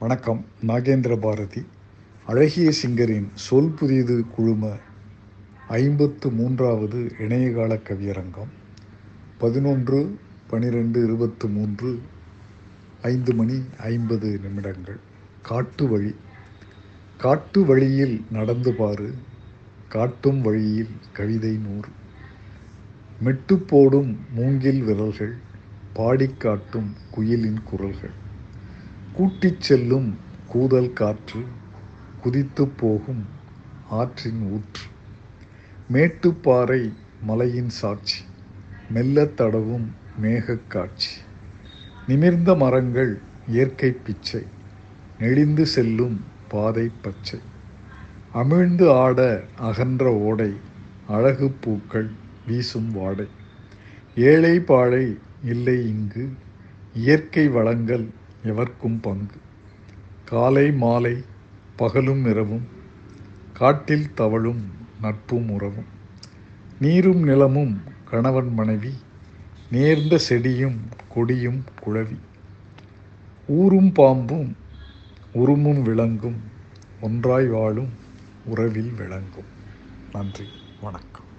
வணக்கம் நாகேந்திர பாரதி. அழகிய சிங்கரின் சொல் புதியது குழும ஐம்பத்து மூன்றாவது இணையகால கவியரங்கம். பதினொன்று பனிரெண்டு இருபத்து மூன்று ஐந்து மணி ஐம்பது நிமிடங்கள். காட்டு வழி. காட்டு வழியில் நடந்து பாரு. காட்டும் வழியில் கவிதை நூறு. மெட்டு போடும் மூங்கில் விரல்கள். பாடிக் காட்டும் குயிலின் குரல்கள். கூட்டிச் செல்லும் கூதல் காற்று குதித்து போகும் ஆற்றின் ஊற்று. மேட்டுப்பாறை மலையின் சாட்சி மெல்ல தடவும் மேகக் காட்சி. நிமிர்ந்த மரங்கள் இயற்கை பிச்சை நெளிந்து செல்லும் பாதை பச்சை. அமிழ்ந்து ஆட அகன்ற ஓடை அழகு பூக்கள் வீசும் வாடை. ஏழை பாழை இல்லை இங்கு இயற்கை வளங்கள் எவர்க்கும் பங்கு. காலை மாலை பகலும் இரவும் காட்டில் தவழும் நட்பும் உறவும். நீரும் நிலமும் கணவன் மனைவி நேர்ந்த செடியும் கொடியும் குழவி. ஊரும் பாம்பும் உருமும் விளங்கும் ஒன்றாய் வாழும் உறவில் விளங்கும். நன்றி வணக்கம்.